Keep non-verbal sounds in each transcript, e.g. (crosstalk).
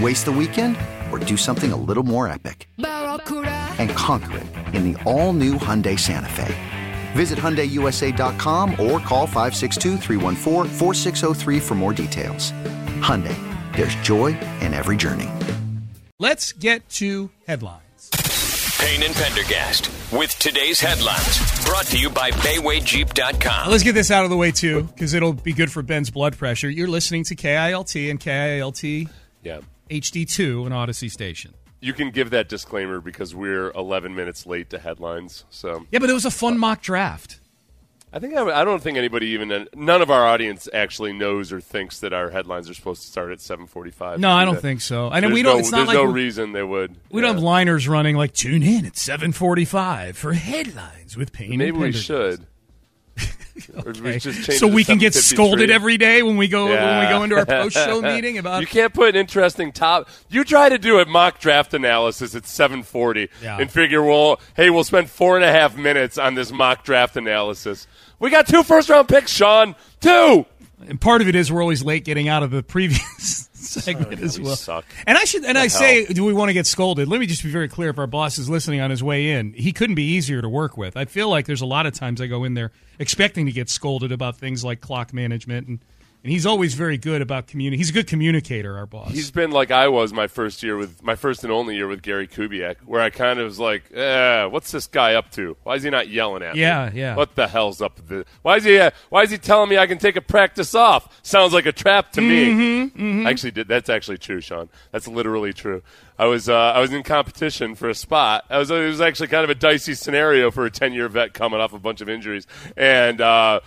Waste the weekend or do something a little more epic? And conquer it in the all new Hyundai Santa Fe. Visit HyundaiUSA.com or call 562 for more details. Hyundai, there's joy in every journey. Let's get to headlines. Payne and Pendergast with today's headlines. Brought to you by BaywayJeep.com. Let's get this out of the way too, because it'll be good for Ben's blood pressure. You're listening to KILT and KILT Yeah. HD2, an Audacy station. You can give that disclaimer because we're 11 minutes late to headlines. So Yeah, but it was a fun mock draft. I think I, I don't think anybody even none of our audience actually knows or thinks that our headlines are supposed to start at 7:45. No, I don't think so. And There's we don't. no, it's not there's like no reason they would. We don't have liners running like tune in at 7:45 for headlines with Payne. Maybe and we Pendergast." should. (laughs) Okay. so we can get scolded every day when we go when we go into our post show (laughs) meeting about You can't put an interesting top. You try to do a mock draft analysis at 7:40 Yeah. and figure, well, hey, we'll spend four and a half minutes on this mock draft analysis. We got two first round picks, Sean. Two. And part of it is we're always late getting out of the previous (laughs) segment as we well. suck. And I should and The I say, do we want to get scolded? Let me just be very clear. If our boss is listening on his way in, he couldn't be easier to work with. I feel like there's a lot of times I go in there expecting to get scolded about things like clock management, and and he's always very good about communi. He's a good communicator. Our boss. He's been like I was my first year with my first and only year with Gary Kubiak, where I kind of was like, eh, "What's this guy up to? Why is he not yelling at me? Yeah, yeah. What the hell's up with this? Why is he? Uh, why is he telling me I can take a practice off? Sounds like a trap to me. Mm-hmm, I actually did. That's actually true, Sean. That's literally true. I was uh, I was in competition for a spot. I was it was actually kind of a dicey scenario for a ten year vet coming off a bunch of injuries, and uh,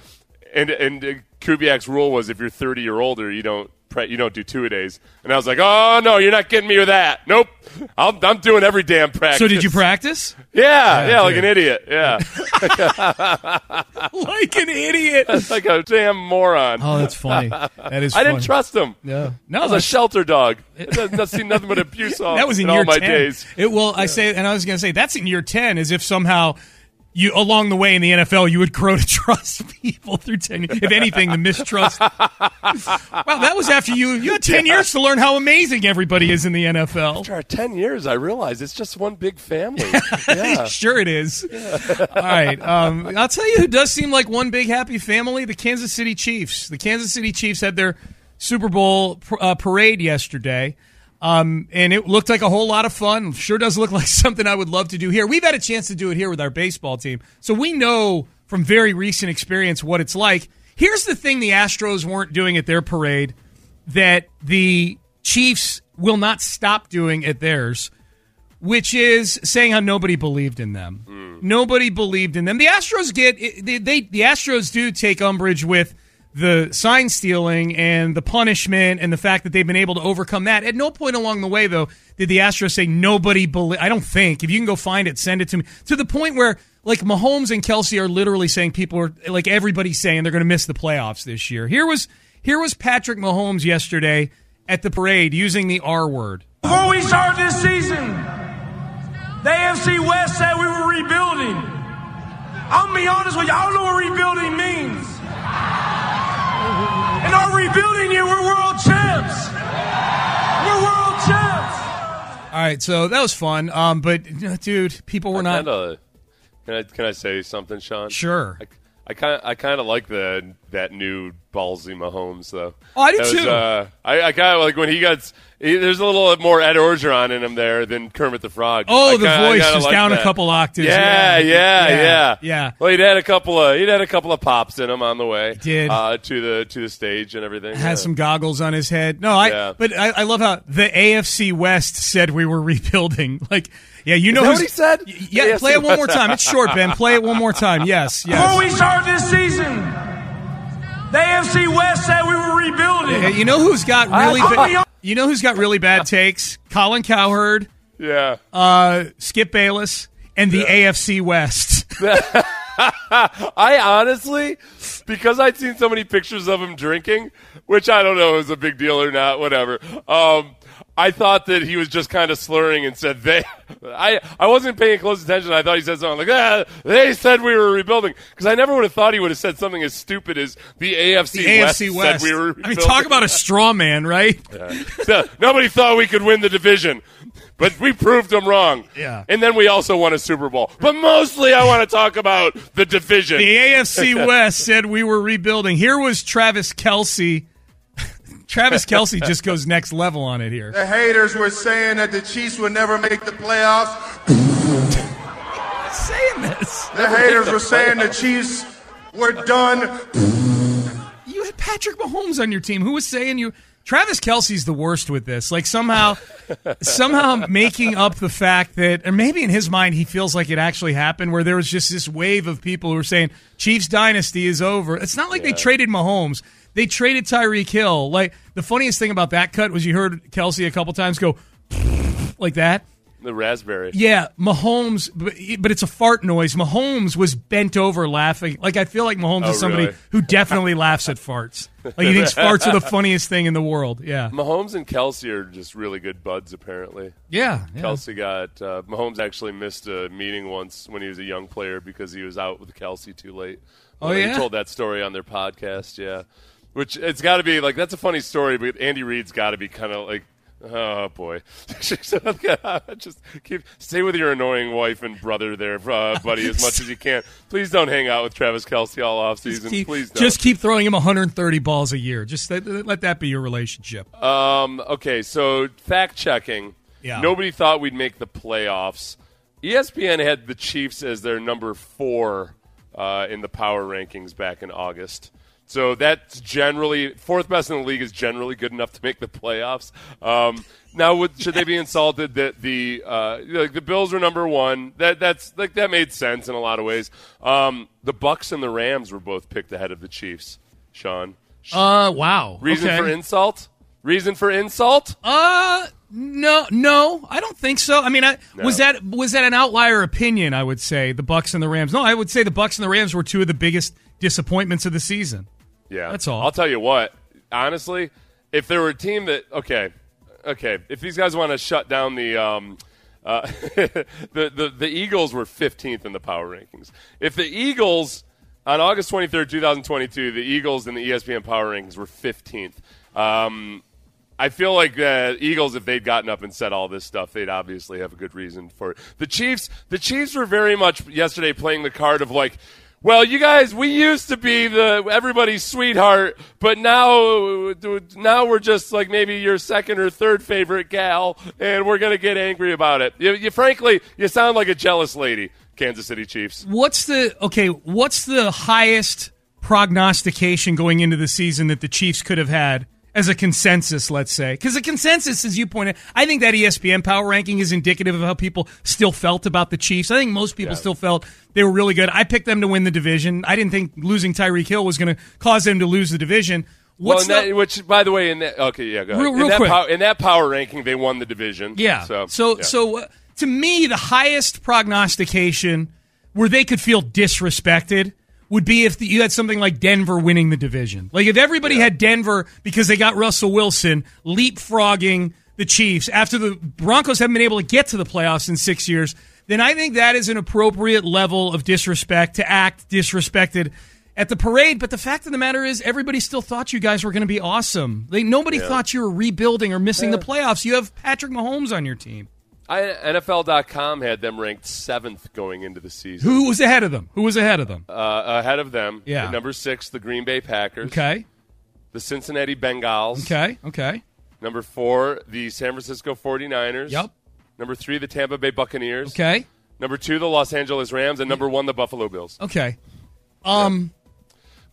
and and Kubiak's rule was if you're 30 or older, you don't pre- you don't do two a days. And I was like, oh no, you're not getting me with that. Nope, I'm, I'm doing every damn practice. so did you practice Yeah, yeah, like an idiot. Yeah, (laughs) like an idiot? (laughs) like a damn moron. Oh, that's funny. That is. (laughs) I didn't trust him. Yeah. No, I was a shelter dog. I've seen nothing but abuse all, that was in all year my 10. days. It, well, I say, and I was going to say that's in year ten, as if somehow you along the way in the NFL you would grow to (laughs) trust people through ten. years. If anything, the mistrust. (laughs) wow, that was after you. You had ten years to learn how amazing everybody is in the NFL. After 10 years, I realized it's just one big family. (laughs) Yeah. Sure, it is. All right. Um, I'll tell you who does seem like one big happy family the Kansas City Chiefs. The Kansas City Chiefs had their Super Bowl uh, parade yesterday. Um, and it looked like a whole lot of fun. Sure does look (laughs) like something I would love to do here. We've had a chance to do it here with our baseball team. So we know from very recent experience what it's like. Here's the thing the Astros weren't doing at their parade that the Chiefs will not stop doing at theirs which is saying how nobody believed in them. Nobody believed in them. The Astros get they, they the Astros do take umbrage with the sign stealing and the punishment and the fact that they've been able to overcome that. At no point along the way though did the Astros say nobody believe I don't think. If you can go find it, send it to me. To the point where like Mahomes and Kelce are literally saying people are like everybody's saying they're going to miss the playoffs this year. Here was here was Patrick Mahomes yesterday at the parade using the R word. Before we started this season, the AFC West said we were rebuilding. I'm gonna be honest with you, I don't know what rebuilding means. In our rebuilding year, we're world champs. We're world champs. All right, so that was fun. Um, but dude, people were not. Kinda- can I can I say something, Sean? Sure. I, I kind of I kind of like the that new ballsy Mahomes though. Oh, I do That was, too. uh, I, I kind of like when he got. He, there's a little more Ed Orgeron in him there than Kermit the Frog. Oh, I the kinda- voice kinda is like down a that. couple octaves. Yeah, yeah, Yeah. yeah, Yeah. Well, he'd had a couple of he'd had a couple of pops in him on the way. did. uh, to the to the stage and everything. has yeah. some goggles on his head. No, I. Yeah. But I, I love how the AFC West said we were (laughs) rebuilding. Like, yeah, you know that what he said? Yeah, The play it AFC one more time. It's short, Ben. Play it one more time. Yes, (laughs) Before we start this season, the AFC West said we were rebuilding. Yeah, You know who's got really I'll be ba- hon- you know who's got really bad (laughs) takes? Colin Cowherd, Yeah. uh, Skip Bayless, and the AFC West. (laughs) (laughs) I honestly, because I'd seen so many pictures of him drinking, which I don't know is a big deal or not, whatever. Um, I thought that he was just kind of slurring and said they. (laughs) I I wasn't paying close attention. I thought he said something like, "Ah, they said we were rebuilding," because I never would have thought he would have said something as stupid as the AFC, The AFC West, West. said we were. I mean, talk about a straw man, right? (laughs) So, Nobody thought we could win the division, but we proved them wrong. Yeah. And then we also won a Super Bowl. But mostly, I want to talk about the division. The AFC (laughs) West said we were rebuilding. Here was Travis Kelce. Travis Kelce just goes next level on it here. The haters were saying that the Chiefs would never make the playoffs. (laughs) Saying this. The haters were saying the Chiefs were done. You had Patrick Mahomes on your team. Who was saying you? Travis Kelce's the worst with this. Like somehow, somehow making up the fact that, or maybe in his mind he feels like it actually happened, where there was just this wave of people who were saying Chiefs dynasty is over. It's not like they traded Mahomes. They traded Tyreek Hill. Like the funniest thing about that cut was you heard Kelce a couple times go (laughs) like that. The raspberry. Yeah, Mahomes, but, it's a fart noise. Mahomes was bent over laughing. Like I feel like Mahomes Oh, is somebody really? who definitely laughs at farts. Like he thinks farts are the (laughs) funniest thing in the world. Yeah, Mahomes and Kelce are just really good buds, apparently. yeah. yeah. Kelce got uh, Mahomes actually missed a meeting once when he was a young player because he was out with Kelce too late. Oh, yeah? he told that story on their podcast. Yeah, which it's got to be like that's a funny story, but Andy Reid's got to be kind of like. Oh boy! (laughs) Just keep stay with your annoying wife and brother there, uh, buddy, as much as you can. Please don't hang out with Travis Kelce all off season. Keep- Please don't. just keep throwing him 130 balls a year. Just let, let that be your relationship. Um, okay, so fact checking. Yeah. Nobody thought we'd make the playoffs. ESPN had the Chiefs as their number four uh, in the power rankings back in August. So that's generally fourth best in the league is generally good enough to make the playoffs. Um, now, would, should they be insulted that the uh, like the Bills are number one? That that's like that made sense in a lot of ways. Um, the Bucs and the Rams were both picked ahead of the Chiefs. Sean, Uh, wow. reason okay. for insult? Reason for insult? Uh, no, no, I don't think so. I mean, I, was that was that an outlier opinion? I would say the Bucs and the Rams. No, I would say the Bucs and the Rams were two of the biggest disappointments of the season. Yeah, That's all. I'll tell you what. Honestly, if there were a team that okay, okay, if these guys want to shut down the um, uh, (laughs) the, the the Eagles were 15th in the power rankings. If the Eagles on August 23rd, 2022, the Eagles in the ESPN power rankings were 15th. Um, I feel like uh, Eagles, if they'd gotten up and said all this stuff, they'd obviously have a good reason for it. The Chiefs, the Chiefs were very much yesterday playing the card of like, well, you guys, we used to be the everybody's sweetheart, but now, now we're just like maybe your second or third favorite gal, and we're gonna get angry about it. You, you frankly, you sound like a jealous lady, Kansas City Chiefs. What's the okay? What's the highest prognostication going into the season that the Chiefs could have had as a consensus? Let's say because the consensus, as you pointed, I think that ESPN power ranking is indicative of how people still felt about the Chiefs. I think most people still felt they were really good. I picked them to win the division. I didn't think losing Tyreek Hill was going to cause them to lose the division. What's in that, the, which, by the way, in that okay, yeah, go ahead. Real- in, that quick. power, in that power ranking, they won the division. Yeah. So, so, yeah. so, uh, to me, the highest prognostication where they could feel disrespected would be if the, you had something like Denver winning the division. Like if everybody had Denver because they got Russell Wilson leapfrogging the Chiefs after the Broncos haven't been able to get to the playoffs in six years, then I think that is an appropriate level of disrespect to act disrespected at the parade. But the fact of the matter is, everybody still thought you guys were going to be awesome. Nobody thought you were rebuilding or missing the playoffs. You have Patrick Mahomes on your team. I, NFL.com had them ranked seventh going into the season. Who was ahead of them? Who was ahead of them? Uh, ahead of them, Yeah. number six, the Green Bay Packers. Okay. The Cincinnati Bengals. Okay. Okay. Number four, the San Francisco 49ers. Yep. Number three, the Tampa Bay Buccaneers. Okay. Number two, the Los Angeles Rams. And number one, the Buffalo Bills. Okay. Um.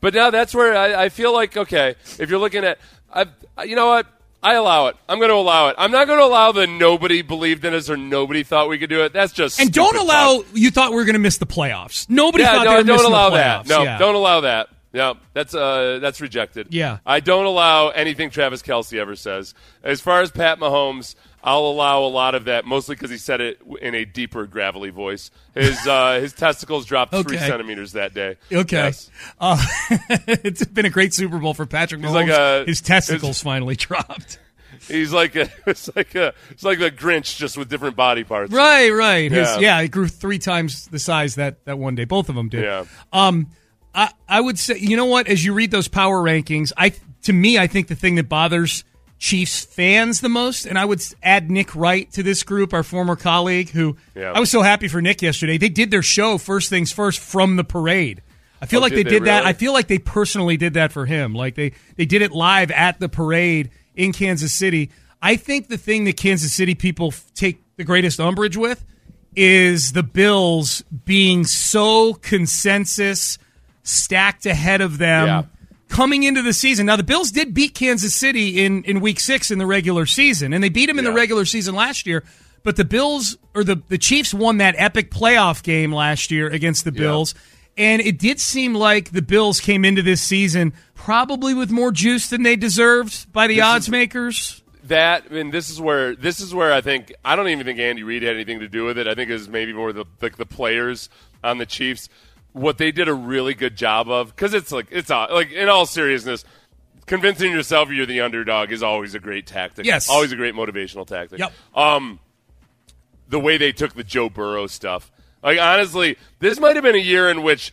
But now that's where I, I feel like, okay, if you're looking at, I, you know what? I allow it. I'm going to allow it. I'm not going to allow the nobody believed in us or nobody thought we could do it. That's just And don't allow. talk. You thought we were going to miss the playoffs. Nobody Yeah, thought no, they were don't allow the that. playoffs. No, yeah. don't allow that. Yeah, that's uh, that's rejected. Yeah. I don't allow anything Travis Kelce ever says. As far as Pat Mahomes, I'll allow a lot of that, mostly because he said it in a deeper, gravelly voice. His uh, (laughs) his testicles dropped three centimeters that day. Okay. Yes. Uh, (laughs) it's been a great Super Bowl for Patrick Mahomes. like a- His testicles finally (laughs) dropped. He's like a, it's like a, it's like the Grinch just with different body parts. Right, right. His, Yeah. yeah. it grew three times the size that, that one day. Both of them did. Yeah. Um, I, I would say, you know what? As you read those power rankings, I to me, I think the thing that bothers Chiefs fans the most, and I would add Nick Wright to this group, our former colleague, who Yeah. I was so happy for Nick yesterday. They did their show first things first from the parade. I feel Oh, like did they they did that. really? I feel like they personally did that for him. Like they they did it live at the parade in Kansas City. I think the thing that Kansas City people f- take the greatest umbrage with is the Bills being so consensus stacked ahead of them Yeah. Coming into the season. Now the Bills did beat Kansas City in in week 6 in the regular season and they beat them in the regular season last year, but the Bills or the the Chiefs won that epic playoff game last year against the Bills. And it did seem like the Bills came into this season probably with more juice than they deserved by the This odds makers. that and this is where this is where I think I don't even think Andy Reid had anything to do with it. I think it was maybe more the like the players on the Chiefs. What they did a really good job of because it's like it's like in all seriousness, convincing yourself you're the underdog is always a great tactic. Yes. always a great motivational tactic. Yep. Um, the way they took the Joe Burrow stuff. Like honestly, this might have been a year in which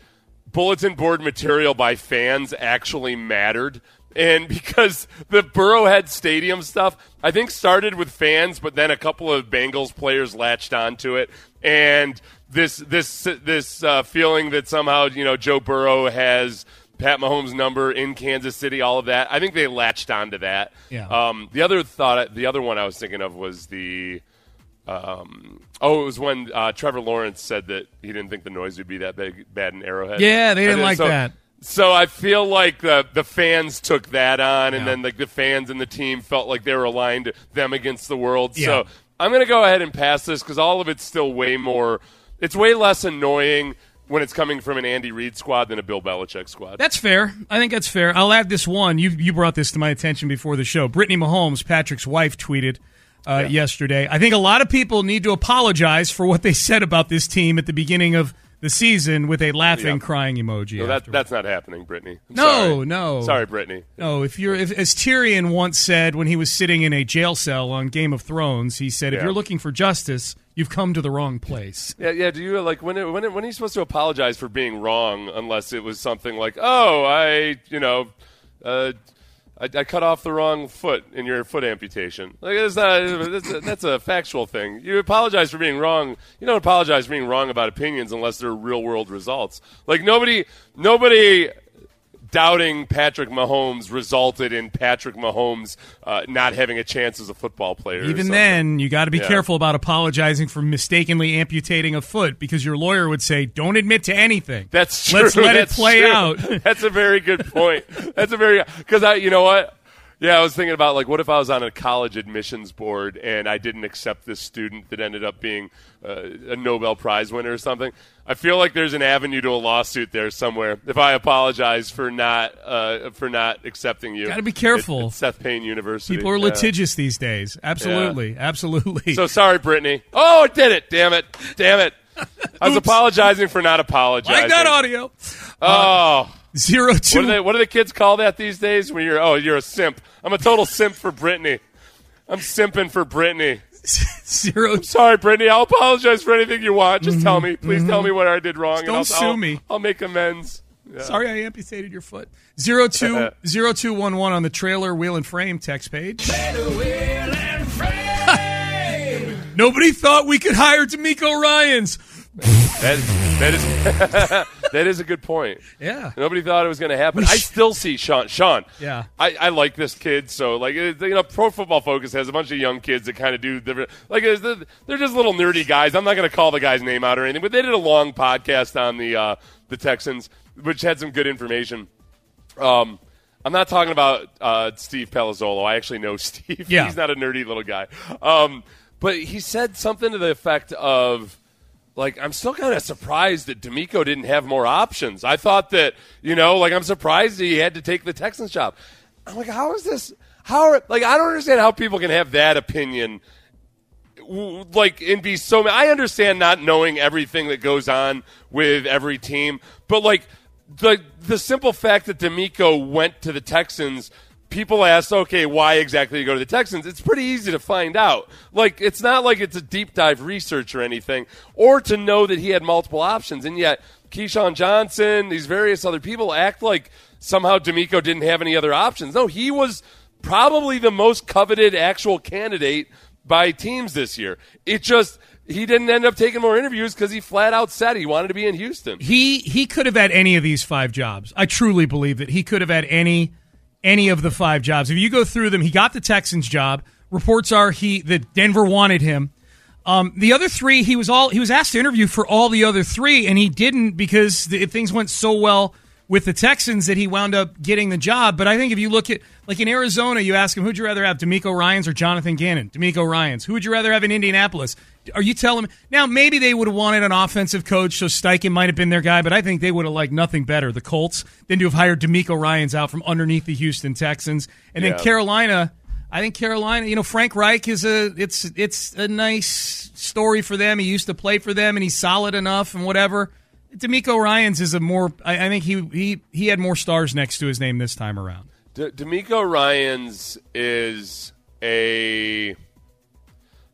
bulletin board material by fans actually mattered. And (laughs) because the Burrowhead Stadium stuff, I think started with fans, but then a couple of Bengals players latched onto it, and this this this uh, feeling that somehow you know Joe Burrow has Pat Mahomes' number in Kansas City, all of that. I think they latched onto that. Yeah. Um, the other thought, the other one I was thinking of was the um, oh, it was when uh, Trevor Lawrence said that he didn't think the noise would be that big, bad in Arrowhead. Yeah, they didn't like so, that. So I feel like the the fans took that on, and Yeah. then like the fans and the team felt like they were aligned them against the world. Yeah. So I'm going to go ahead and pass this because all of it's still way more. It's way less annoying when it's coming from an Andy Reid squad than a Bill Belichick squad. That's fair. I think that's fair. I'll add this one. You you brought this to my attention before the show. Brittany Mahomes, Patrick's wife, tweeted uh, yesterday. I think a lot of people need to apologize for what they said about this team at the beginning of the season with a laughing, Yeah. crying emoji. No, that, that's not happening, Brittany. I'm No, sorry. no. Sorry, Brittany. No, if you're if, as Tyrion once said when he was sitting in a jail cell on Game of Thrones, he said, "If you're looking for justice, you've come to the wrong place." Yeah, yeah. Do you like when it, when it, when are you supposed to apologize for being wrong unless it was something like, oh, I you know, uh, I, I cut off the wrong foot in your foot amputation. Like it's not that's a, that's a factual thing. You apologize for being wrong. You don't apologize for being wrong about opinions unless they're real world results. Like nobody nobody doubting Patrick Mahomes resulted in Patrick Mahomes uh, not having a chance as a football player. Even then, you got to be Yeah. careful about apologizing for mistakenly amputating a foot because your lawyer would say, "Don't admit to anything." That's true. Let's let That's it play true. out. (laughs) That's a very good point. That's a very because I, you know what? Yeah, I was thinking about like, what if I was on a college admissions board and I didn't accept this student that ended up being uh, a Nobel Prize winner or something? I feel like there's an avenue to a lawsuit there somewhere. If I apologize for not uh, for not accepting you, Gotta be careful. Seth Payne University. People are Yeah. litigious these days. Absolutely, absolutely. So sorry, Brittany. Oh, it did it. Damn it. Damn it. I was apologizing for not apologizing. like that audio. Oh. Zero What do, they, what do the kids call that these days? When you're oh you're a simp. I'm a total simp for Brittany. I'm simping for Brittany. zero. Sorry, Brittany. I'll apologize for anything you want. Just tell me, please tell me what I did wrong. and Mm-hmm. Don't I'll, sue I'll- me. I'll make amends. Yeah. Sorry, I amputated your foot. Zero two zero two one one on the trailer wheel and frame text page. (laughs) Nobody thought we could hire DeMeco Ryans. That, that is (laughs) that is a good point. Yeah. Nobody thought it was going to happen. I still see Sean. Sean. Yeah. I, I like this kid. So like you know, Pro Football Focus has a bunch of young kids that kind of do the like they're just little nerdy guys. I'm not going to call the guy's name out or anything, but they did a long podcast on the uh, the Texans, which had some good information. Um, I'm not talking about uh, Steve Palazzolo. I actually know (laughs) Steve. Yeah. He's not a nerdy little guy. Um, but he said something to the effect of, like, I'm still kind of surprised that DeMeco didn't have more options. I thought that, you know, like, I'm surprised he had to take the Texans job. I'm like, how is this? How are, like, I don't understand how people can have that opinion like and be so I understand not knowing everything that goes on with every team, but like the the simple fact that DeMeco went to the Texans People ask, okay, why exactly you go to the Texans? It's pretty easy to find out. Like, it's not like it's a deep dive research or anything, or to know that he had multiple options. And yet, Keyshawn Johnson, these various other people act like somehow DeMeco didn't have any other options. No, he was probably the most coveted actual candidate by teams this year. It just he didn't end up taking more interviews because he flat out said he wanted to be in Houston. He he could have had any of these five jobs. I truly believe that he could have had any any of the five jobs. If you go through them, he got the Texans job. Reports are he that Denver wanted him. Um, the other three, he was all he was asked to interview for all the other three, and he didn't because the, things went so well with the Texans that he wound up getting the job. But I think if you look at like in Arizona, you ask him, who'd you rather have, DeMeco Ryans or Jonathan Gannon? DeMeco Ryans. Who would you rather have in Indianapolis? Are you telling me now? Maybe they would have wanted an offensive coach, so Steichen might have been their guy. But I think they would have liked nothing better, the Colts, than to have hired DeMeco Ryans out from underneath the Houston Texans, and then Carolina. I think Carolina, you know, Frank Reich is a it's it's a nice story for them. He used to play for them, and he's solid enough, and whatever. DeMeco Ryans is a more. I, I think he he he had more stars next to his name this time around. D- DeMeco Ryans is a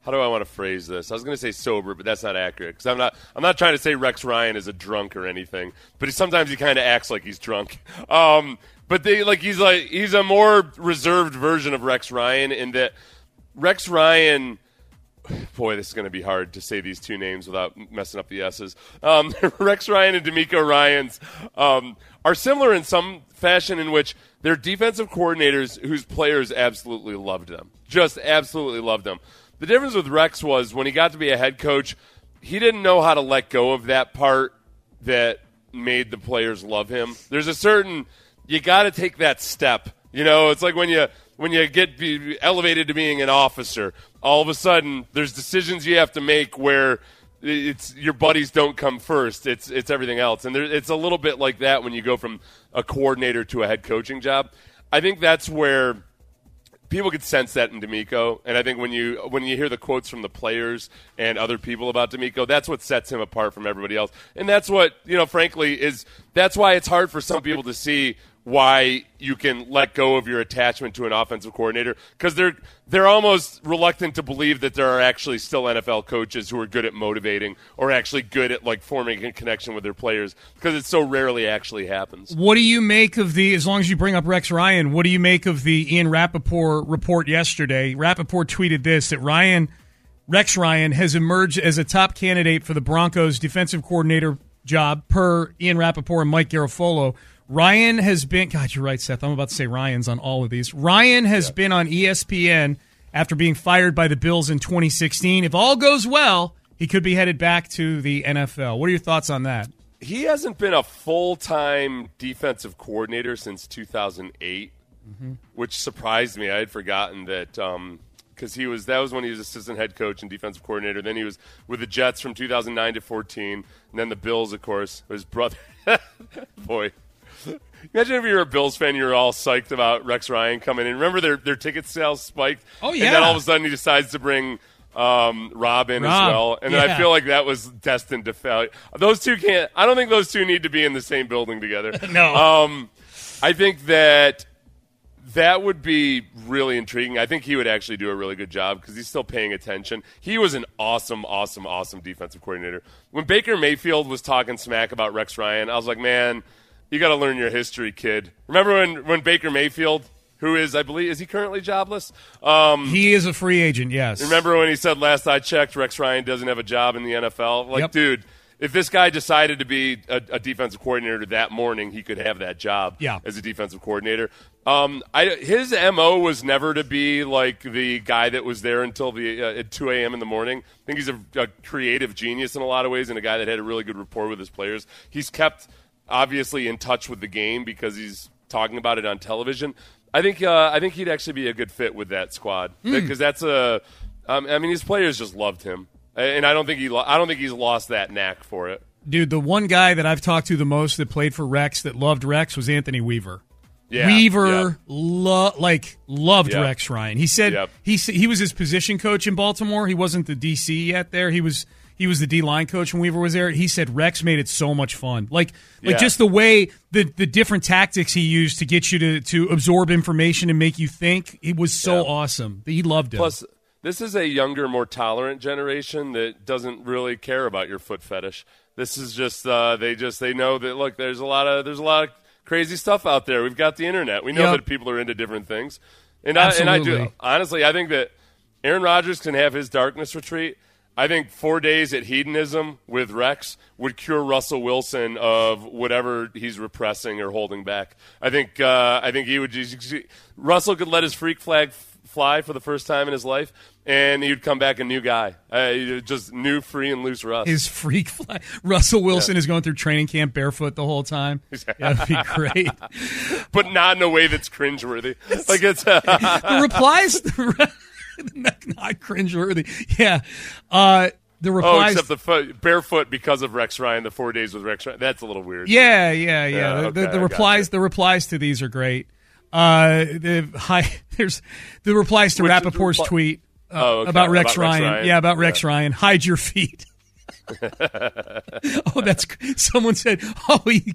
how do I want to phrase this? I was going to say sober, but that's not accurate because I'm not. I'm not trying to say Rex Ryan is a drunk or anything, but he, sometimes he kind of acts like he's drunk. Um, but they like he's like he's a more reserved version of Rex Ryan in that Rex Ryan. Boy, this is going to be hard to say these two names without messing up the S's. Um, (laughs) Rex Ryan and DeMeco Ryans um, are similar in some fashion in which they're defensive coordinators whose players absolutely loved them. Just absolutely loved them. The difference with Rex was when he got to be a head coach, he didn't know how to let go of that part that made the players love him. There's a certain you got to take that step. You know, it's like when you when you get elevated to being an officer, all of a sudden there's decisions you have to make where it's your buddies don't come first. It's it's everything else, and there, it's a little bit like that when you go from a coordinator to a head coaching job. I think that's where people could sense that in DeMeco, and I think when you when you hear the quotes from the players and other people about DeMeco, that's what sets him apart from everybody else, and that's what you know. Frankly, is that's why it's hard for some people to see why you can let go of your attachment to an offensive coordinator because they're they're almost reluctant to believe that there are actually still NFL coaches who are good at motivating or actually good at like forming a connection with their players because it so rarely actually happens. What do you make of the, as long as you bring up Rex Ryan, what do you make of the Ian Rapoport report yesterday? Rapoport tweeted this that Ryan, Rex Ryan, has emerged as a top candidate for the Broncos defensive coordinator job per Ian Rapoport and Mike Garafolo. Ryan has been, God, you're right, Seth. I'm about to say Ryan's on all of these. Ryan has been on ESPN after being fired by the Bills in 2016. If all goes well, he could be headed back to the NFL. What are your thoughts on that? he hasn't been a full time defensive coordinator since 2008, mm-hmm. which surprised me. I had forgotten that um, because he was that was when he was assistant head coach and defensive coordinator. Then he was with the Jets from 2009 to 14, and then the Bills, of course. His brother, (laughs) boy. Imagine if you're a Bills fan, you're all psyched about Rex Ryan coming in. Remember their their ticket sales spiked. Oh, yeah. And then all of a sudden he decides to bring um, Rob in as well, and then I feel like that was destined to fail. Those two can't. I don't think those two need to be in the same building together. (laughs) No. Um, I think that that would be really intriguing. I think he would actually do a really good job because he's still paying attention. He was an awesome, awesome, awesome defensive coordinator. When Baker Mayfield was talking smack about Rex Ryan, I was like, man, you got to learn your history, kid. Remember when when Baker Mayfield who is, I believe, is he currently jobless? Um, He is a free agent. Yes. remember when he said last I checked, Rex Ryan doesn't have a job in the NFL? Like, Yep. dude, if this guy decided to be a, a defensive coordinator that morning, he could have that job Yeah. as a defensive coordinator. Um, I, his mo was never to be like the guy that was there until the uh, at 2 a.m. in the morning. I think he's a, a creative genius in a lot of ways, and a guy that had a really good rapport with his players. He's kept obviously in touch with the game because he's talking about it on television. I think uh, I think he'd actually be a good fit with that squad because that's a. Um, I mean, his players just loved him, and I don't think he. Lo- I don't think he's lost that knack for it. Dude, the one guy that I've talked to the most that played for Rex that loved Rex was Anthony Weaver. Yeah, Weaver, yep. lo- like loved Yep. Rex Ryan. He said Yep. he he was his position coach in Baltimore. He wasn't the DC yet. There, he was he was the D line coach when Weaver was there. He said Rex made it so much fun. Like like Yeah. just the way the the different tactics he used to get you to to absorb information and make you think. It was so Yeah. awesome. He loved it. Plus, this is a younger, more tolerant generation that doesn't really care about your foot fetish. This is just uh, they just they know that look, there's a lot of there's a lot of crazy stuff out there. We've got the internet. We know Yep. that people are into different things, and I, and I do honestly. I think that Aaron Rodgers can have his darkness retreat. I think four days at hedonism with Rex would cure Russell Wilson of whatever he's repressing or holding back. I think uh, I think he would just, Russell could let his freak flag fly for the first time in his life, and he'd come back a new guy, uh, just new, free and loose Russ. his freak flag. Russell Wilson is going through training camp barefoot the whole time. (laughs) That'd be great. (laughs) but not in a way that's cringeworthy. (laughs) Like it's uh, the replies (laughs) not cringeworthy. Yeah. Uh the oh, replies except the foot, barefoot because of Rex Ryan. The four days with Rex Ryan. That's a little weird. Yeah, yeah, yeah. Yeah, the, okay, the, the replies the replies to these are great. Uh the hi (laughs) there's the replies to Which- Rapoport's repli- tweet uh, Oh, okay, about, Rex, about Rex Ryan. Ryan. Yeah, about Rex Yeah. Ryan. Hide your feet. (laughs) oh, that's someone said. Oh, he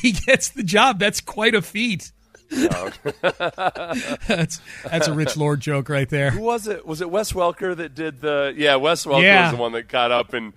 he gets the job. That's quite a feat. (laughs) that's that's a Rich Lord joke right there. Who was it? Was it Wes Welker that did the? Yeah, Wes Welker Yeah. was the one that got up and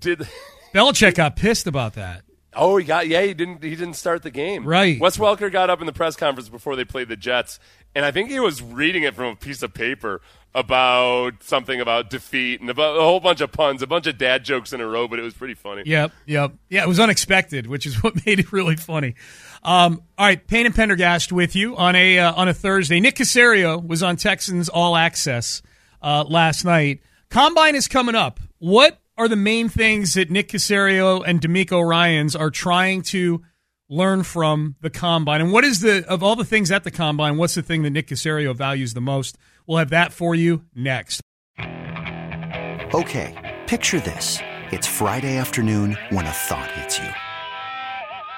did. (laughs) Belichick got pissed about that. Oh, he got yeah. He didn't. He didn't start the game. Right. Wes Welker got up in the press conference before they played the Jets, and I think he was reading it from a piece of paper about something about defeat and about a whole bunch of puns, a bunch of dad jokes in a row. But it was pretty funny. Yep, yep. Yeah, it was unexpected, which is (laughs) what made it really funny. Um, all right, Payne and Pendergast with you on a uh, on a Thursday. Nick Caserio was on Texans All Access uh, last night. Combine is coming up. What are the main things that Nick Caserio and DeMeco Ryans are trying to learn from the combine? And what is the of all the things at the combine? What's the thing that Nick Caserio values the most? We'll have that for you next. Okay, picture this. It's Friday afternoon when a thought hits you.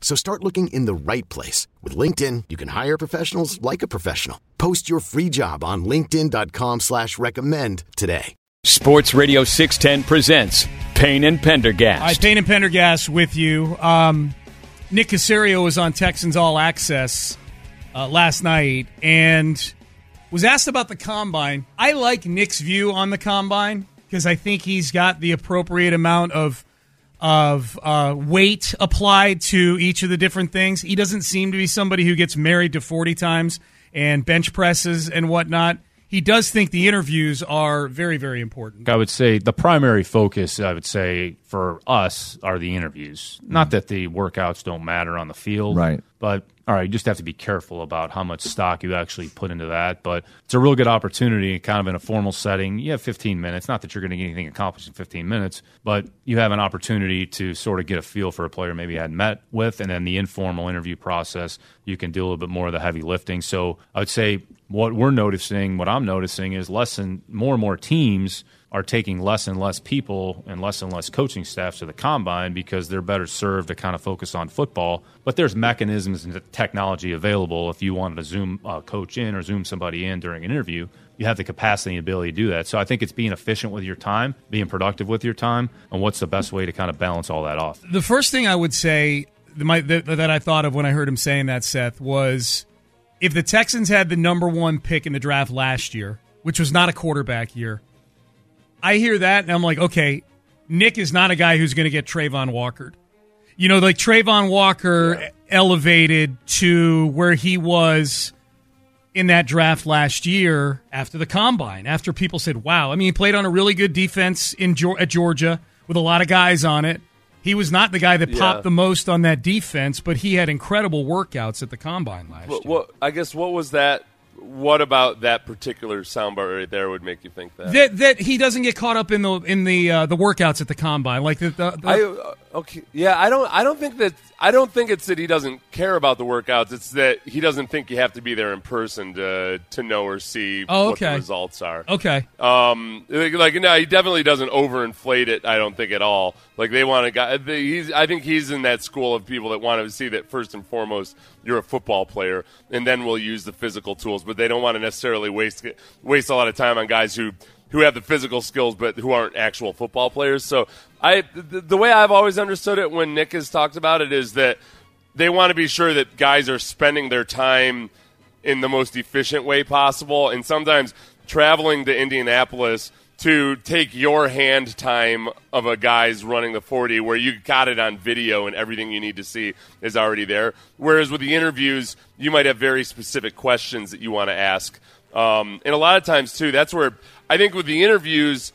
So start looking in the right place. With LinkedIn, you can hire professionals like a professional. Post your free job on linkedin.com slash recommend today. Sports Radio 610 presents Payne and Pendergast. Hi, Payne and Pendergast with you. Um, Nick Caserio was on Texans All Access uh, last night and was asked about the combine. I like Nick's view on the combine because I think he's got the appropriate amount of of uh, weight applied to each of the different things. He doesn't seem to be somebody who gets married to 40 times and bench presses and whatnot. He does think the interviews are very, very important. I would say the primary focus, I would say, for us are the interviews. Not that the workouts don't matter on the field. Right. But, all right, you just have to be careful about how much stock you actually put into that. But it's a real good opportunity, kind of in a formal setting. You have 15 minutes. Not that you're going to get anything accomplished in 15 minutes, but you have an opportunity to sort of get a feel for a player maybe you hadn't met with. And then the informal interview process, you can do a little bit more of the heavy lifting. So I would say what we're noticing, what I'm noticing is less and more and more teams are taking less and less people and less and less coaching staff to the combine because they're better served to kind of focus on football. But there's mechanisms and technology available if you wanted to zoom a coach in or zoom somebody in during an interview. You have the capacity and ability to do that. So I think it's being efficient with your time, being productive with your time, and what's the best way to kind of balance all that off. The first thing I would say that, that I thought of when I heard him saying that, Seth, was if the Texans had the number one pick in the draft last year, which was not a quarterback year, I hear that and I'm like, okay, Nick is not a guy who's going to get Travon Walker. You know, like Travon Walker yeah. elevated to where he was in that draft last year after the combine, after people said, wow. I mean, he played on a really good defense in at Georgia with a lot of guys on it. He was not the guy that popped yeah. the most on that defense, but he had incredible workouts at the combine last well, year. Well, I guess what was that what about that particular soundbar right there would make you think that? That that he doesn't get caught up in the in the uh, the workouts at the combine, like the. the, the I, uh, okay, yeah, I don't. I don't think that. I don't think it's that he doesn't care about the workouts. It's that he doesn't think you have to be there in person to to know or see oh, okay. what the results are. Okay. Um, like, like no, he definitely doesn't overinflate it. I don't think at all. Like they want to guy. He's. I think he's in that school of people that want to see that first and foremost you're a football player, and then we'll use the physical tools. But they don't want to necessarily waste waste a lot of time on guys who who have the physical skills but who aren't actual football players. So I the, the way I've always understood it when Nick has talked about it is that they want to be sure that guys are spending their time in the most efficient way possible and sometimes traveling to Indianapolis to take your hand time of a guy's running the 40 where you got it on video and everything you need to see is already there. Whereas with the interviews, you might have very specific questions that you want to ask. Um, and a lot of times, too, that's where I think with the interviews,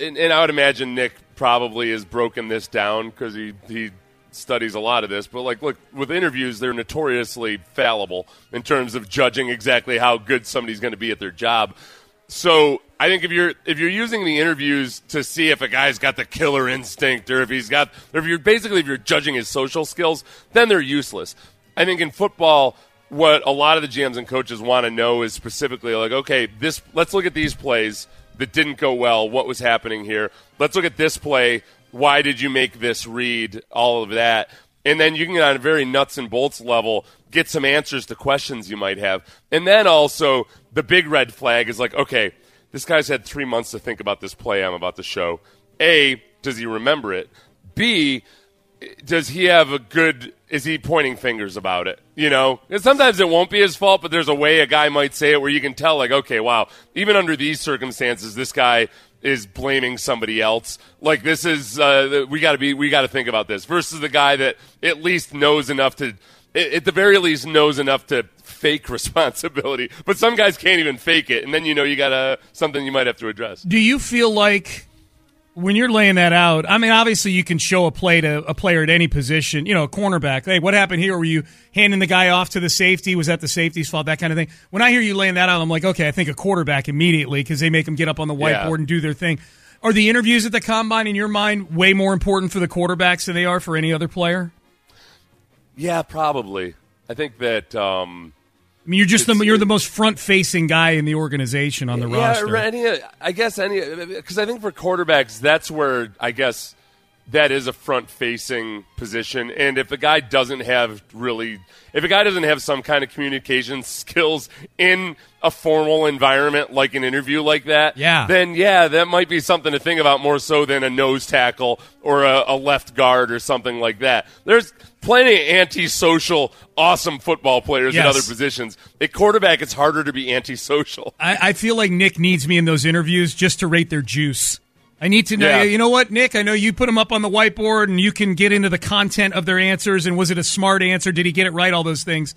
and, and I would imagine Nick probably has broken this down because he, he studies a lot of this, but like, look, with interviews, they're notoriously fallible in terms of judging exactly how good somebody's going to be at their job. So I think if you're if you're using the interviews to see if a guy's got the killer instinct or if he's got or if you're basically if you're judging his social skills, then they're useless. I think in football, what a lot of the GMs and coaches want to know is specifically like, okay, this let's look at these plays that didn't go well. What was happening here? Let's look at this play. Why did you make this read? All of that. And then you can, get on a very nuts and bolts level, get some answers to questions you might have. And then also, the big red flag is like, okay, this guy's had three months to think about this play I'm about to show. A, does he remember it? B, does he have a good is he pointing fingers about it you know? And sometimes it won't be his fault but there's a way a guy might say it where you can tell like okay wow even under these circumstances this guy is blaming somebody else. Like this is uh, we got to be we got to think about this versus the guy that at least knows enough to at the very least knows enough to fake (laughs) responsibility. But some guys can't even fake it and then you know you got a something you might have to address. Do you feel like when you're laying that out, I mean, obviously you can show a play to a player at any position. You know, a cornerback. Hey, what happened here? Were you handing the guy off to the safety? Was that the safety's fault? That kind of thing. When I hear you laying that out, I'm like, okay, I think a quarterback immediately because they make them get up on the whiteboard yeah. and do their thing. Are the interviews at the combine, in your mind, way more important for the quarterbacks than they are for any other player? Yeah, probably. I think that. Um, I mean, you're just the you're the most front facing guy in the organization on the yeah, roster. Any, I guess any because I think for quarterbacks that's where I guess that is a front facing position. And if a guy doesn't have really, if a guy doesn't have some kind of communication skills in a formal environment like an interview like that, Yeah. then yeah, that might be something to think about more so than a nose tackle or a, a left guard or something like that. There's plenty of antisocial, awesome football players Yes. at other positions. At quarterback, it's harder to be antisocial. I, I feel like Nick needs me in those interviews just to rate their juice. I need to know. Yeah. You know what, Nick? I know you put them up on the whiteboard, and you can get into the content of their answers. And was it a smart answer? Did he get it right? All those things.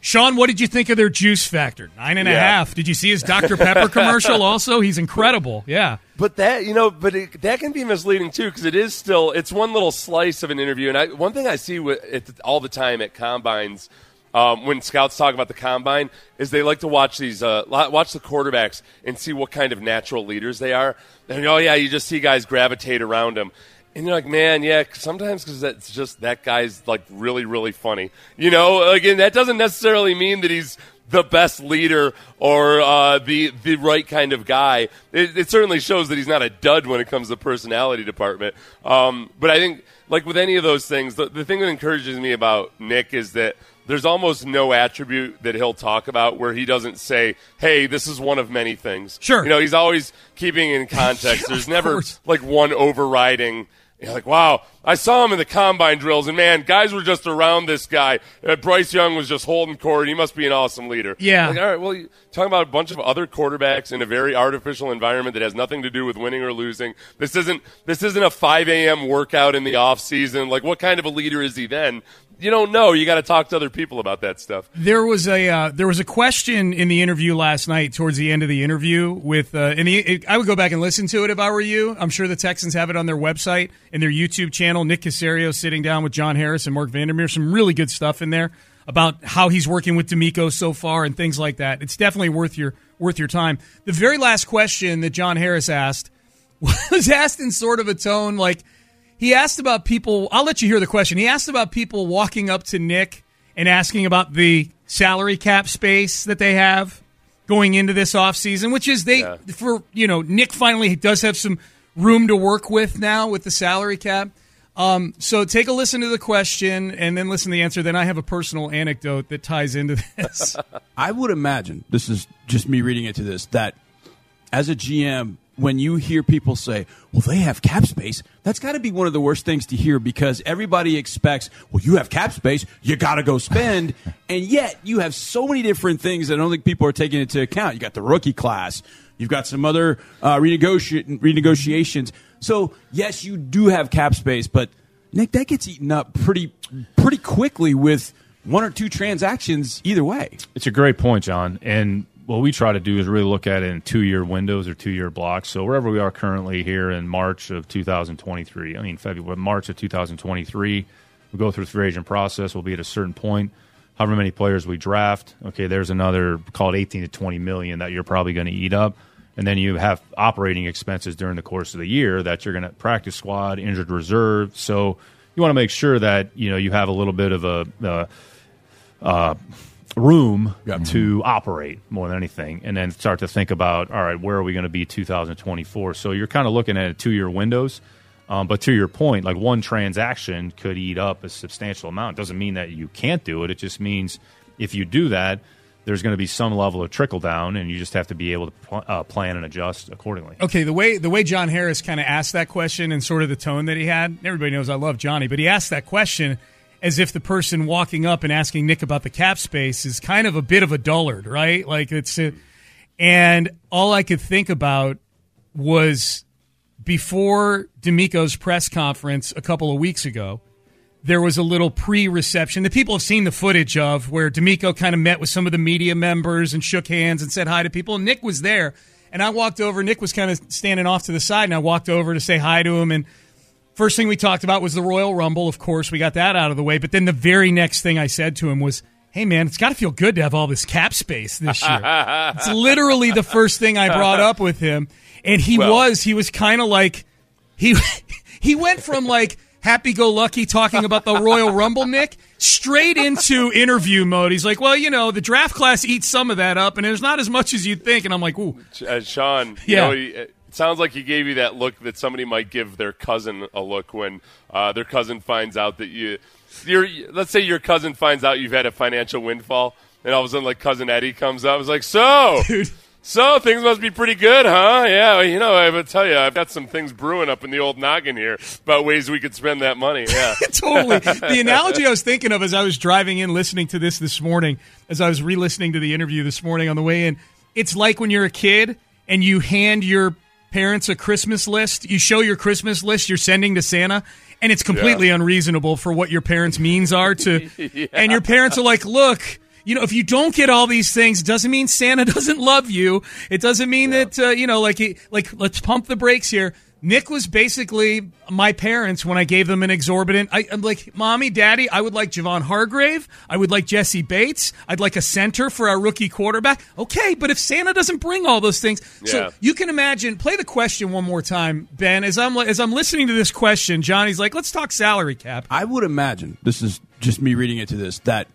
Sean, what did you think of their juice factor? Nine and a half. Yeah. Did you see his Dr. Pepper commercial? Also, he's incredible. Yeah. But that you know, but it, that can be misleading too because it is still it's one little slice of an interview. And I, one thing I see with it all the time at combines. Um, when scouts talk about the combine, is they like to watch these, uh, watch the quarterbacks and see what kind of natural leaders they are. And oh yeah, you just see guys gravitate around them, and you're like, man, yeah, sometimes because that's just that guy's like really, really funny. You know, again, that doesn't necessarily mean that he's the best leader or uh, the the right kind of guy. It, it certainly shows that he's not a dud when it comes to personality department. Um, but I think, like with any of those things, the, the thing that encourages me about Nick is that there's almost no attribute that he'll talk about where he doesn't say, "Hey, this is one of many things." Sure. you know, he's always keeping in (laughs) context. Yeah, there's never course. like one overriding. You're like, wow, I saw him in the combine drills, and man, guys were just around this guy. Uh, Bryce Young was just holding court. He must be an awesome leader. Yeah. Like, all right, well, talking about a bunch of other quarterbacks in a very artificial environment that has nothing to do with winning or losing. This isn't this isn't a 5 a.m. workout in the off season. Like, what kind of a leader is he then? You don't know. You got to talk to other people about that stuff. There was a uh, there was a question in the interview last night towards the end of the interview with uh, and the, it, I would go back and listen to it if I were you. I'm sure the Texans have it on their website and their YouTube channel. Nick Caserio sitting down with John Harris and Marc Vandermeer. Some really good stuff in there about how he's working with DeMeco so far and things like that. It's definitely worth your worth your time. The very last question that John Harris asked (laughs) was asked in sort of a tone like he asked about people. I'll let you hear the question. He asked about people walking up to Nick and asking about the salary cap space that they have going into this offseason, which is they Yeah. for you know Nick finally does have some room to work with now with the salary cap. Um, so take a listen to the question and then listen to the answer. Then I have a personal anecdote that ties into this. (laughs) I would imagine this is just me reading into this that as a GM, when you hear people say, "Well, they have cap space," that's got to be one of the worst things to hear because everybody expects, "Well, you have cap space, you got to go spend," (laughs) and yet you have so many different things that I don't think people are taking into account. You got the rookie class, you've got some other uh, renegoti- renegotiations. So yes, you do have cap space, but Nick, that gets eaten up pretty pretty quickly with one or two transactions either way. It's a great point, John. And what we try to do is really look at it in two year windows or two year blocks. So wherever we are currently here in March of 2023, I mean February, March of 2023, we go through the free agent process. We'll be at a certain point. However many players we draft, okay, there's another call it 18 to 20 million that you're probably going to eat up. And then you have operating expenses during the course of the year that you're going to practice squad, injured reserve. So you want to make sure that you know you have a little bit of a uh, uh, room to operate more than anything, and then start to think about all right, where are we going to be 2024? So you're kind of looking at two year windows. Um, but to your point, like one transaction could eat up a substantial amount. Doesn't mean that you can't do it. It just means if you do that, there's going to be some level of trickle down, and you just have to be able to pl- uh, plan and adjust accordingly. Okay, the way the way John Harris kind of asked that question and sort of the tone that he had, everybody knows I love Johnny, but he asked that question as if the person walking up and asking Nick about the cap space is kind of a bit of a dullard, right? Like it's, a, and all I could think about was before DeMeco's press conference a couple of weeks ago. There was a little pre-reception that people have seen the footage of, where DeMeco kind of met with some of the media members and shook hands and said hi to people. And Nick was there, and I walked over. Nick was kind of standing off to the side, and I walked over to say hi to him. And first thing we talked about was the Royal Rumble. Of course, we got that out of the way. But then the very next thing I said to him was, "Hey, man, it's got to feel good to have all this cap space this year." (laughs) it's literally the first thing I brought up with him, and he Well- was he was kind of like he (laughs) he went from like happy-go-lucky talking about the Royal Rumble, Nick, straight into interview mode. He's like, "Well, you know, the draft class eats some of that up, and there's not as much as you'd think." And I'm like, "Ooh, uh, Sean, Yeah. you know, he- sounds like he gave you that look that somebody might give their cousin a look when uh, their cousin finds out that you, your, let's say your cousin finds out you've had a financial windfall, and all of a sudden, like cousin Eddie comes up, is like, so. Dude. So things must be pretty good, huh? Yeah, you know, I will tell you, I've got some things brewing up in the old noggin here about ways we could spend that money. Yeah, (laughs) totally. The analogy I was thinking of as I was driving in, listening to this this morning, as I was re-listening to the interview this morning on the way in, it's like when you're a kid and you hand your parents a Christmas list. You show your Christmas list you're sending to Santa, and it's completely Yeah. unreasonable for what your parents' means are to. (laughs) Yeah. And your parents are like, look. You know, if you don't get all these things, it doesn't mean Santa (laughs) doesn't love you. It doesn't mean that uh, you know, like, he, like let's pump the brakes here. Nick was basically my parents when I gave them an exorbitant. I, I'm like, mommy, daddy, I would like Javon Hargrave. I would like Jessie Bates. I'd like a center for our rookie quarterback. Okay, but if Santa doesn't bring all those things, Yeah. so you can imagine. Play the question one more time, Ben. As I'm as I'm listening to this question, Johnny's like, let's talk salary cap. I would imagine this is just me reading into this that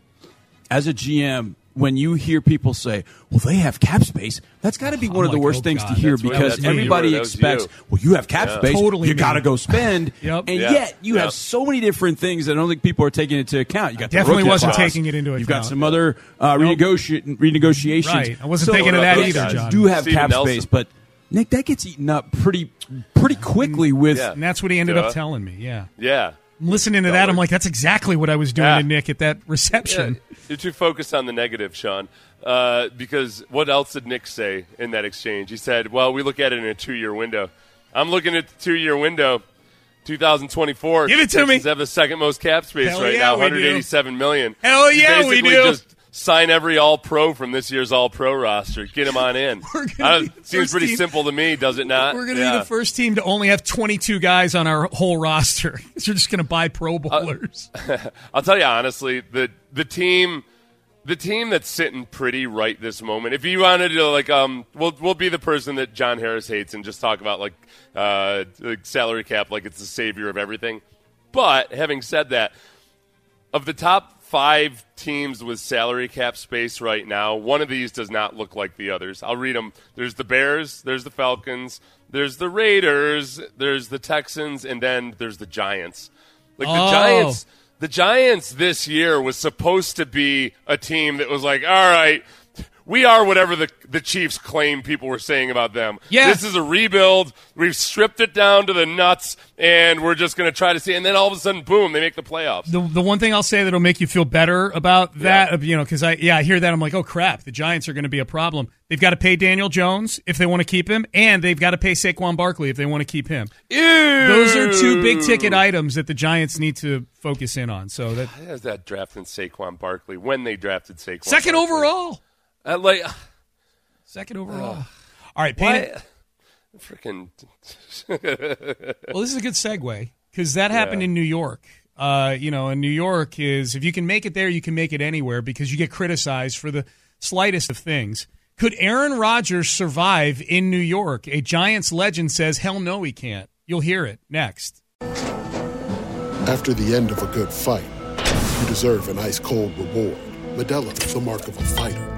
as a GM, when you hear people say, "Well, they have cap space," that's got to be one of the like, worst oh, things God, to hear because that's what you everybody were. That was expects, you. "Well, you have cap Yeah. space, Totally you got to go (laughs) spend," Yep. and Yeah. yet you Yeah. have so many different things that I don't think people are taking into account. You got the definitely wasn't clause. taking it into account. You've got account. some other uh, renegotiate, renegotiations. Right. I wasn't So- thinking of that either, guys? John. Do have Steven cap Nelson. space, but Nick, that gets eaten up pretty, pretty quickly with. And that's what he ended up telling me. Yeah. yeah. Listening to that, I'm like, that's exactly what I was doing Yeah. to Nick at that reception. Yeah, you're too focused on the negative, Sean. Uh, because what else did Nick say in that exchange? He said, "Well, we look at it in a two-year window. I'm looking at the two-year window, 2024. Give it to Texans me. have the second most cap space Hell right yeah, now, 187 million. Hell yeah, we do. Just sign every All-Pro from this year's All-Pro roster. Get him on in. (laughs) I be don't- the seems pretty team- simple to me, does it not? We're going to Yeah. be the first team to only have 22 guys on our whole roster. (laughs) So we're just going to buy Uh, Pro Bowlers. (laughs) I'll tell you honestly, the the team the team that's sitting pretty right this moment. If you wanted to like um we'll we'll be the person that John Harris hates and just talk about like uh like salary cap like it's the savior of everything. But having said that, of the top five teams with salary cap space right now, one of these does not look like the others. I'll read them. There's the Bears, there's the Falcons, there's the Raiders, there's the Texans, and then there's the Giants. Like the Oh. Giants, the Giants this year was supposed to be a team that was like, all right. We are whatever the the Chiefs claim people were saying about them. Yeah. This is a rebuild. We've stripped it down to the nuts, and we're just going to try to see. And then all of a sudden, boom, they make the playoffs. The, the one thing I'll say that'll make you feel better about that, of you know, because I yeah I hear that I'm like oh crap the Giants are going to be a problem. They've got to pay Daniel Jones if they want to keep him, and they've got to pay Saquon Barkley if they want to keep him. Ew. Those are two big ticket items that the Giants need to focus in on. So that that drafting Saquon Barkley when they drafted Saquon? second Barkley? overall, Uh, like, (sighs) second overall. All right, Payne. (laughs) Freaking. (laughs) Well, this is a good segue because that happened Yeah. in New York. Uh, you know, in New York is if you can make it there, you can make it anywhere because you get criticized for the slightest of things. Could Aaron Rodgers survive in New York? A Giants legend says, "Hell no, he can't." You'll hear it next. After the end of a good fight, you deserve an ice cold reward. Modelo is the mark of a fighter.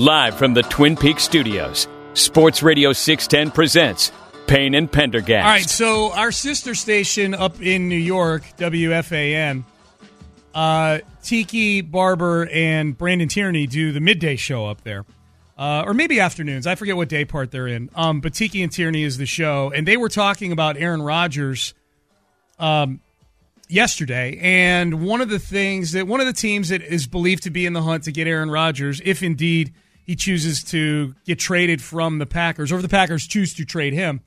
Live from the Twin Peaks studios, Sports Radio 610 presents Payne and Pendergast. All right, so our sister station up in New York, WFAN, uh, Tiki Barber and Brandon Tierney do the midday show up there. Uh, or maybe afternoons. I forget what day part they're in. Um, but Tiki and Tierney is the show. And they were talking about Aaron Rodgers um, yesterday, and one of the things that one of the teams that is believed to be in the hunt to get Aaron Rodgers, if indeed he chooses to get traded from the Packers, or if the Packers choose to trade him,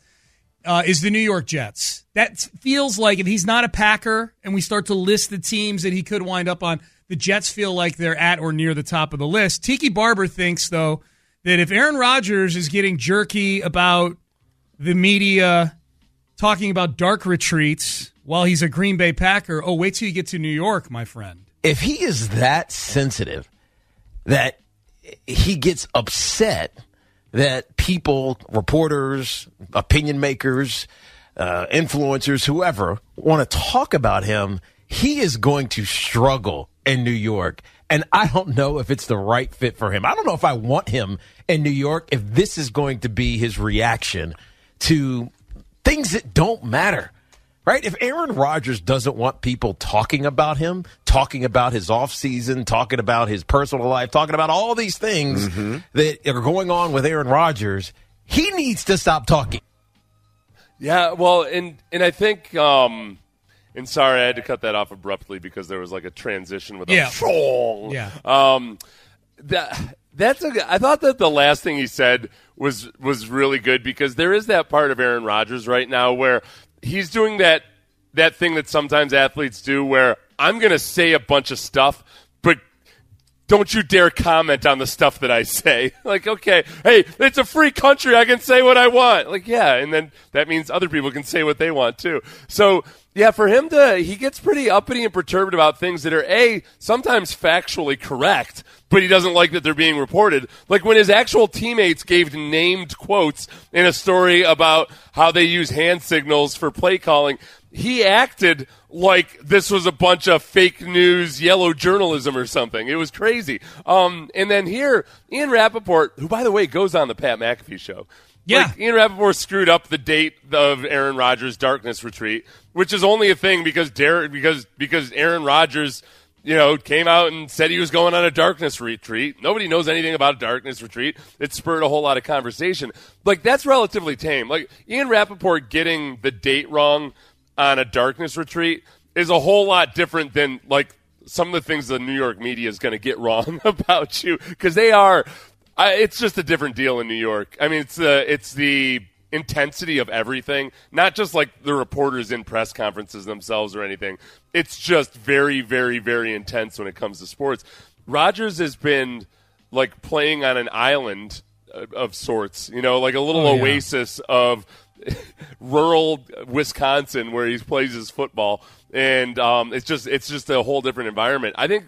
uh, is the New York Jets. That feels like if he's not a Packer, and we start to list the teams that he could wind up on, the Jets feel like they're at or near the top of the list. Tiki Barber thinks though that if Aaron Rodgers is getting jerky about the media talking about dark retreats while he's a Green Bay Packer. Oh, wait till you get to New York, my friend. If he is that sensitive that he gets upset that people, reporters, opinion makers, uh, influencers, whoever want to talk about him, he is going to struggle in New York. And I don't know if it's the right fit for him. I don't know if I want him in New York if this is going to be his reaction to things that don't matter. Right? If Aaron Rodgers doesn't want people talking about him, talking about his offseason, talking about his personal life, talking about all these things Mm-hmm. that are going on with Aaron Rodgers, he needs to stop talking. Yeah, well, and and I think, um, and sorry, I had to cut that off abruptly because there was like a transition with a Yeah. song. Yeah. Um, that that's a. I thought that the last thing he said was was really good because there is that part of Aaron Rodgers right now where he's doing that that thing that sometimes athletes do where I'm going to say a bunch of stuff, don't you dare comment on the stuff that I say. (laughs) like, okay, hey, it's a free country. I can say what I want. Like, yeah, and then that means other people can say what they want too. So, yeah, for him to, he gets pretty uppity and perturbed about things that are A, sometimes factually correct, but he doesn't like that they're being reported. Like when his actual teammates gave named quotes in a story about how they use hand signals for play calling he acted like this was a bunch of fake news, yellow journalism or something. It was crazy. Um, and then here, Ian Rapoport, who by the way goes on the Pat McAfee show. Yeah. Like, Ian Rapoport screwed up the date of Aaron Rodgers' darkness retreat, which is only a thing because Dar- because because Aaron Rodgers, you know, came out and said he was going on a darkness retreat. Nobody knows anything about a darkness retreat. It spurred a whole lot of conversation. Like that's relatively tame. Like Ian Rapoport getting the date wrong on a darkness retreat is a whole lot different than like some of the things the New York media is going to get (laughs) wrong about you because they are. I, it's just a different deal in New York. I mean, it's the it's the intensity of everything, not just like the reporters in press conferences themselves or anything. It's just very, very, very intense when it comes to sports. Rodgers has been like playing on an island uh, of sorts, you know, like a little Oh, yeah. oasis of (laughs) rural Wisconsin where he plays his football, and um, it's just it's just a whole different environment. I think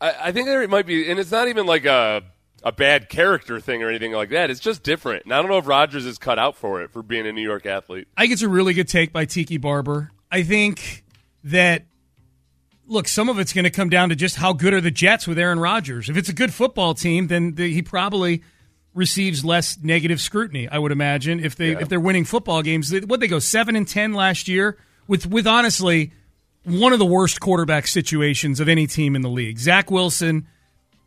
I, I think there it might be, and it's not even like a a bad character thing or anything like that. It's just different, and I don't know if Rodgers is cut out for it for being a New York athlete. I think it's a really good take by Tiki Barber. I think that look, some of it's going to come down to just how good are the Jets with Aaron Rodgers. If it's a good football team, then the, he probably receives less negative scrutiny. I would imagine if they Yeah. if they're winning football games. What they go seven and ten last year with with honestly one of the worst quarterback situations of any team in the league. Zach Wilson.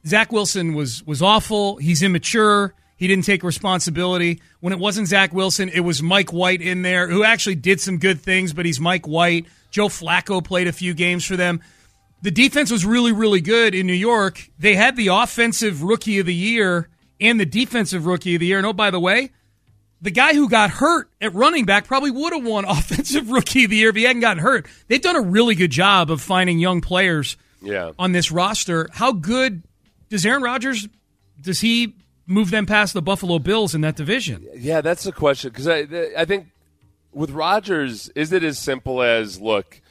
Zach Wilson was was awful. He's immature. He didn't take responsibility. When it wasn't Zach Wilson, it was Mike White in there, who actually did some good things, but he's Mike White. Joe Flacco played a few games for them. The defense was really, really good in New York. They had the offensive rookie of the year and the defensive rookie of the year. And oh, by the way, the guy who got hurt at running back probably would have won (laughs) offensive rookie of the year if he hadn't gotten hurt. They've done a really good job of finding young players Yeah. on this roster. How good does Aaron Rodgers does he move them past the Buffalo Bills in that division? Yeah, that's the question because I I think with Rodgers, is it as simple as look?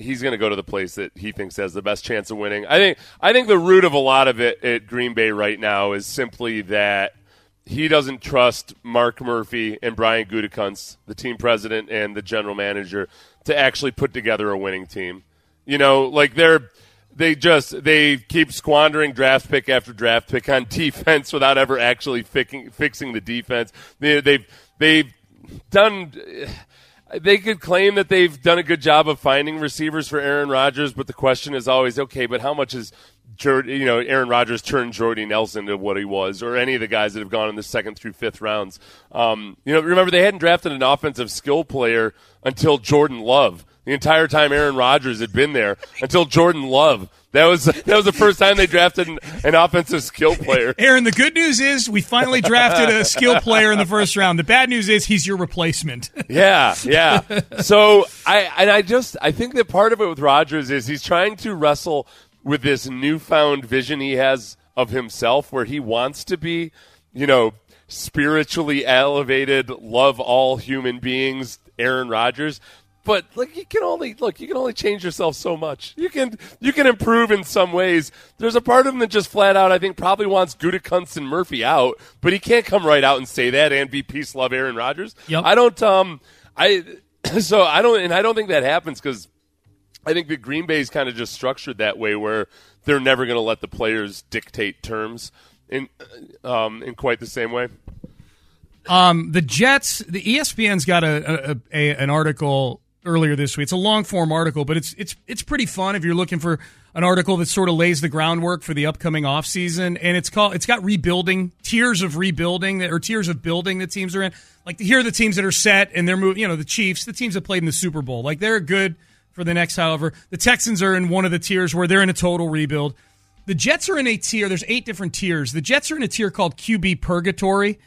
He's going to go to the place that he thinks has the best chance of winning. I think. I think the root of a lot of it at Green Bay right now is simply that he doesn't trust Mark Murphy and Brian Gutekunst, the team president and the general manager, to actually put together a winning team. You know, like they're they just they keep squandering draft pick after draft pick on (laughs) defense without ever actually fixing fixing the defense. They, they've they've done. They could claim that they've done a good job of finding receivers for Aaron Rodgers, but the question is always, okay, but how much is you know Aaron Rodgers turned Jordy Nelson to what he was, or any of the guys that have gone in the second through fifth rounds? Um, you know, remember they hadn't drafted an offensive skill player until Jordan Love. The entire time Aaron Rodgers had been there until Jordan Love. That was that was the first time they drafted an, an offensive skill player. (laughs) Aaron, the good news is we finally drafted a skill player in the first round. The bad news is he's your replacement. (laughs) Yeah, yeah. So I and I just I think that part of it with Rodgers is he's trying to wrestle with this newfound vision he has of himself where he wants to be, you know, spiritually elevated, love all human beings, Aaron Rodgers. But like you can only look, you can only change yourself so much. You can you can improve in some ways. There's a part of him that just flat out I think probably wants Gutekunst and Murphy out, but he can't come right out and say that and be peace love Aaron Rodgers. Yep. I don't um I (clears throat) so I don't and I don't think that happens because I think the Green bay is kind of just structured that way where they're never going to let the players dictate terms in um, in quite the same way. Um, the Jets, the ESPN's got a, a, a an article earlier this week. It's a long form article, but it's it's it's pretty fun if you're looking for an article that sort of lays the groundwork for the upcoming offseason. and it's called it's got rebuilding tiers of rebuilding that, or tiers of building that teams are in. Like here are the teams that are set and they're moving. You know, the Chiefs, the teams that played in the Super Bowl, like they're good for the next. However, the Texans are in one of the tiers where they're in a total rebuild. The Jets are in a tier. There's eight different tiers. The Jets are in a tier called QB Purgatory.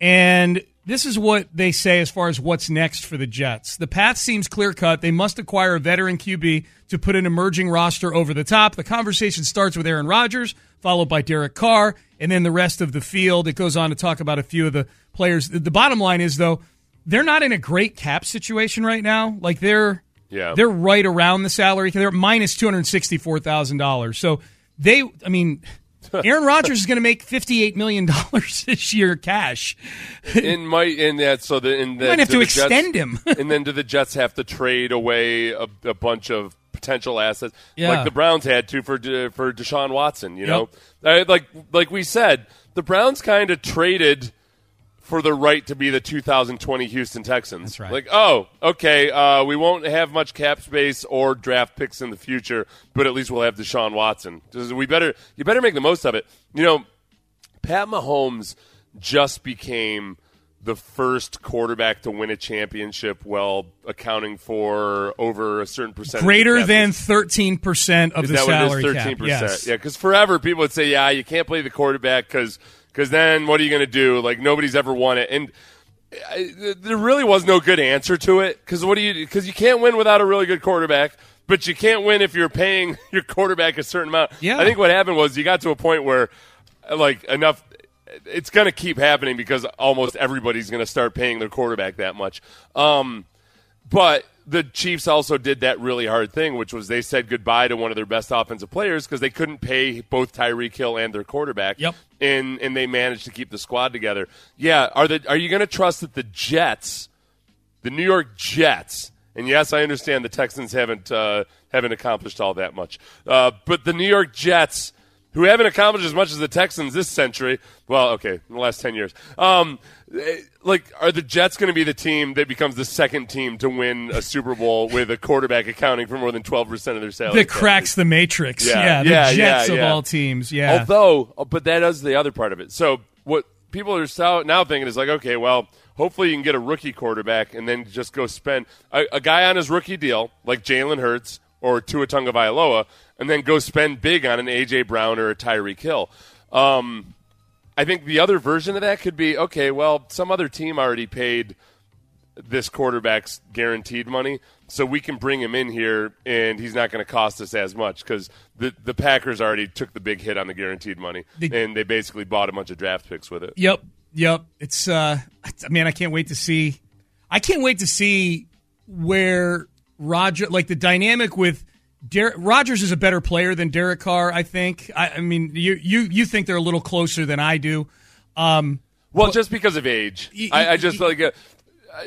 And this is what they say as far as what's next for the Jets. The path seems clear cut. They must acquire a veteran QB to put an emerging roster over the top. The conversation starts with Aaron Rodgers, followed by Derek Carr, and then the rest of the field. It goes on to talk about a few of the players. The bottom line is, though, they're not in a great cap situation right now. Like they're Yeah. they're right around the salary. They're minus two hundred sixty four thousand dollars. So they, I mean, (laughs) Aaron Rodgers is going to make fifty eight million dollars (laughs) this year cash. (laughs) in my in that so the in that might have to the extend Jets- him. and then do the Jets have to trade away a, a bunch of potential assets Yeah. like the Browns had to for De, for Deshaun Watson? You know, Uh, like like we said, the Browns kind of traded for the right to be the 2020 Houston Texans. That's right. Like, oh, okay, uh, we won't have much cap space or draft picks in the future, but at least we'll have Deshaun Watson. We better you better make the most of it. You know, Pat Mahomes just became the first quarterback to win a championship while accounting for over a certain percentage. Greater than thirteen percent of Is the salary what it is? cap. Thirteen percent. Yes. Yeah, because forever people would say, "Yeah, you can't play the quarterback because then what are you going to do? Like nobody's ever won it." And I, there really was no good answer to it because what do you? Because you can't win without a really good quarterback. But you can't win if you're paying (laughs) your quarterback a certain amount. Yeah. I think what happened was you got to a point where, like, enough. It's going to keep happening because almost everybody's going to start paying their quarterback that much. Um, but the Chiefs also did that really hard thing, which was they said goodbye to one of their best offensive players because they couldn't pay both Tyreek Hill and their quarterback. Yep. And and they managed to keep the squad together. Yeah. Are the are you going to trust that the Jets, the New York Jets, and yes, I understand the Texans haven't uh, haven't accomplished all that much, uh, but the New York Jets. Who haven't accomplished as much as the Texans this century? Well, okay, in the last ten years. Um, eh, like, are the Jets going to be the team that becomes the second team to win a Super Bowl with a quarterback accounting for more than twelve percent of their salary? That cracks the matrix. Yeah, the yeah, Jets yeah, of yeah. all teams. Yeah. Although, uh, but that is the other part of it. So what people are now thinking is like, okay, well, hopefully you can get a rookie quarterback and then just go spend a, a guy on his rookie deal like Jalen Hurts or Tua Tagovailoa, and then go spend big on an AJ Brown or a Tyreek Hill. Um, I think the other version of that could be okay. Well, some other team already paid this quarterback's guaranteed money, so we can bring him in here, and he's not going to cost us as much because the the Packers already took the big hit on the guaranteed money, They- and they basically bought a bunch of draft picks with it. Yep, yep. It's uh, man, I can't wait to see. I can't wait to see where Roger, like the dynamic with Derek Rodgers is a better player than Derek Carr. I think. I, I mean, you you you think they're a little closer than I do. Um, Well, just because of age, Y- I, I y- just like uh, uh,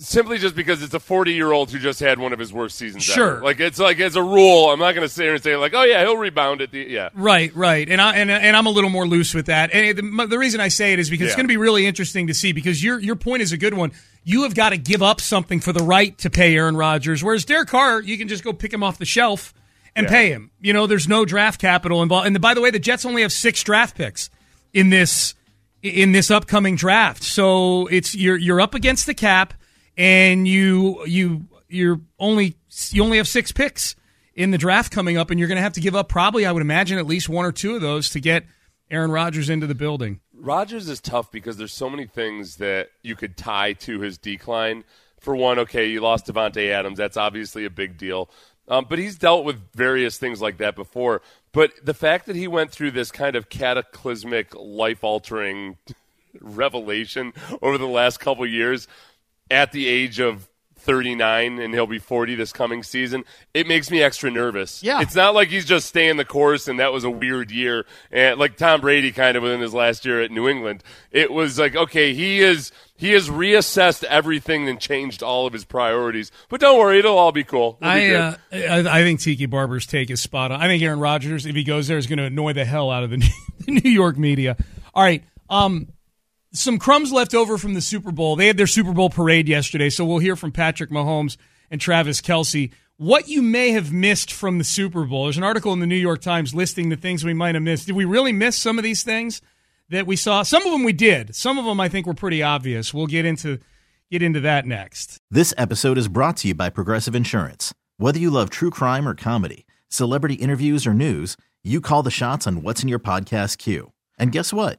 simply just because it's a forty-year-old who just had one of his worst seasons. Sure. ever. like it's like as a rule, I'm not going to sit here and say like, oh yeah, he'll rebound at the yeah. Right, right, and I and, and I'm a little more loose with that. And the, the reason I say it is because it's going to be really interesting to see because your your point is a good one. You have got to give up something for the right to pay Aaron Rodgers, whereas Derek Carr, you can just go pick him off the shelf and Yeah. pay him. You know, there's no draft capital involved. And by the way, the Jets only have six draft picks in this in this upcoming draft, so it's you're you're up against the cap, and you you you're only you only have six picks in the draft coming up, and you're going to have to give up probably, I would imagine, at least one or two of those to get Aaron Rodgers into the building. Rodgers is tough because there's so many things that you could tie to his decline. For one, okay, you lost Davante Adams. That's obviously a big deal. Um, but he's dealt with various things like that before. But the fact that he went through this kind of cataclysmic, life altering (laughs) revelation over the last couple years at the age of 39 and he'll be 40 this coming season, it makes me extra nervous. Yeah. It's not like he's just staying the course and that was a weird year. And like Tom Brady kind of within his last year at New England. It was like, okay, he is he has reassessed everything and changed all of his priorities. But don't worry, it'll all be cool. It'll I, good. uh, I I think Tiki Barber's take is spot on. I think Aaron Rodgers, if he goes there, is going to annoy the hell out of the (laughs) New York media. All right, um, some crumbs left over from the Super Bowl. They had their Super Bowl parade yesterday, so we'll hear from Patrick Mahomes and Travis Kelce what you may have missed from the Super Bowl. There's an article in the New York Times listing the things we might have missed. Did we really miss some of these things that we saw? Some of them we did. Some of them I think were pretty obvious. We'll get into get into that next. This episode is brought to you by Progressive Insurance. Whether you love true crime or comedy, celebrity interviews or news, you call the shots on what's in your podcast queue. And guess what?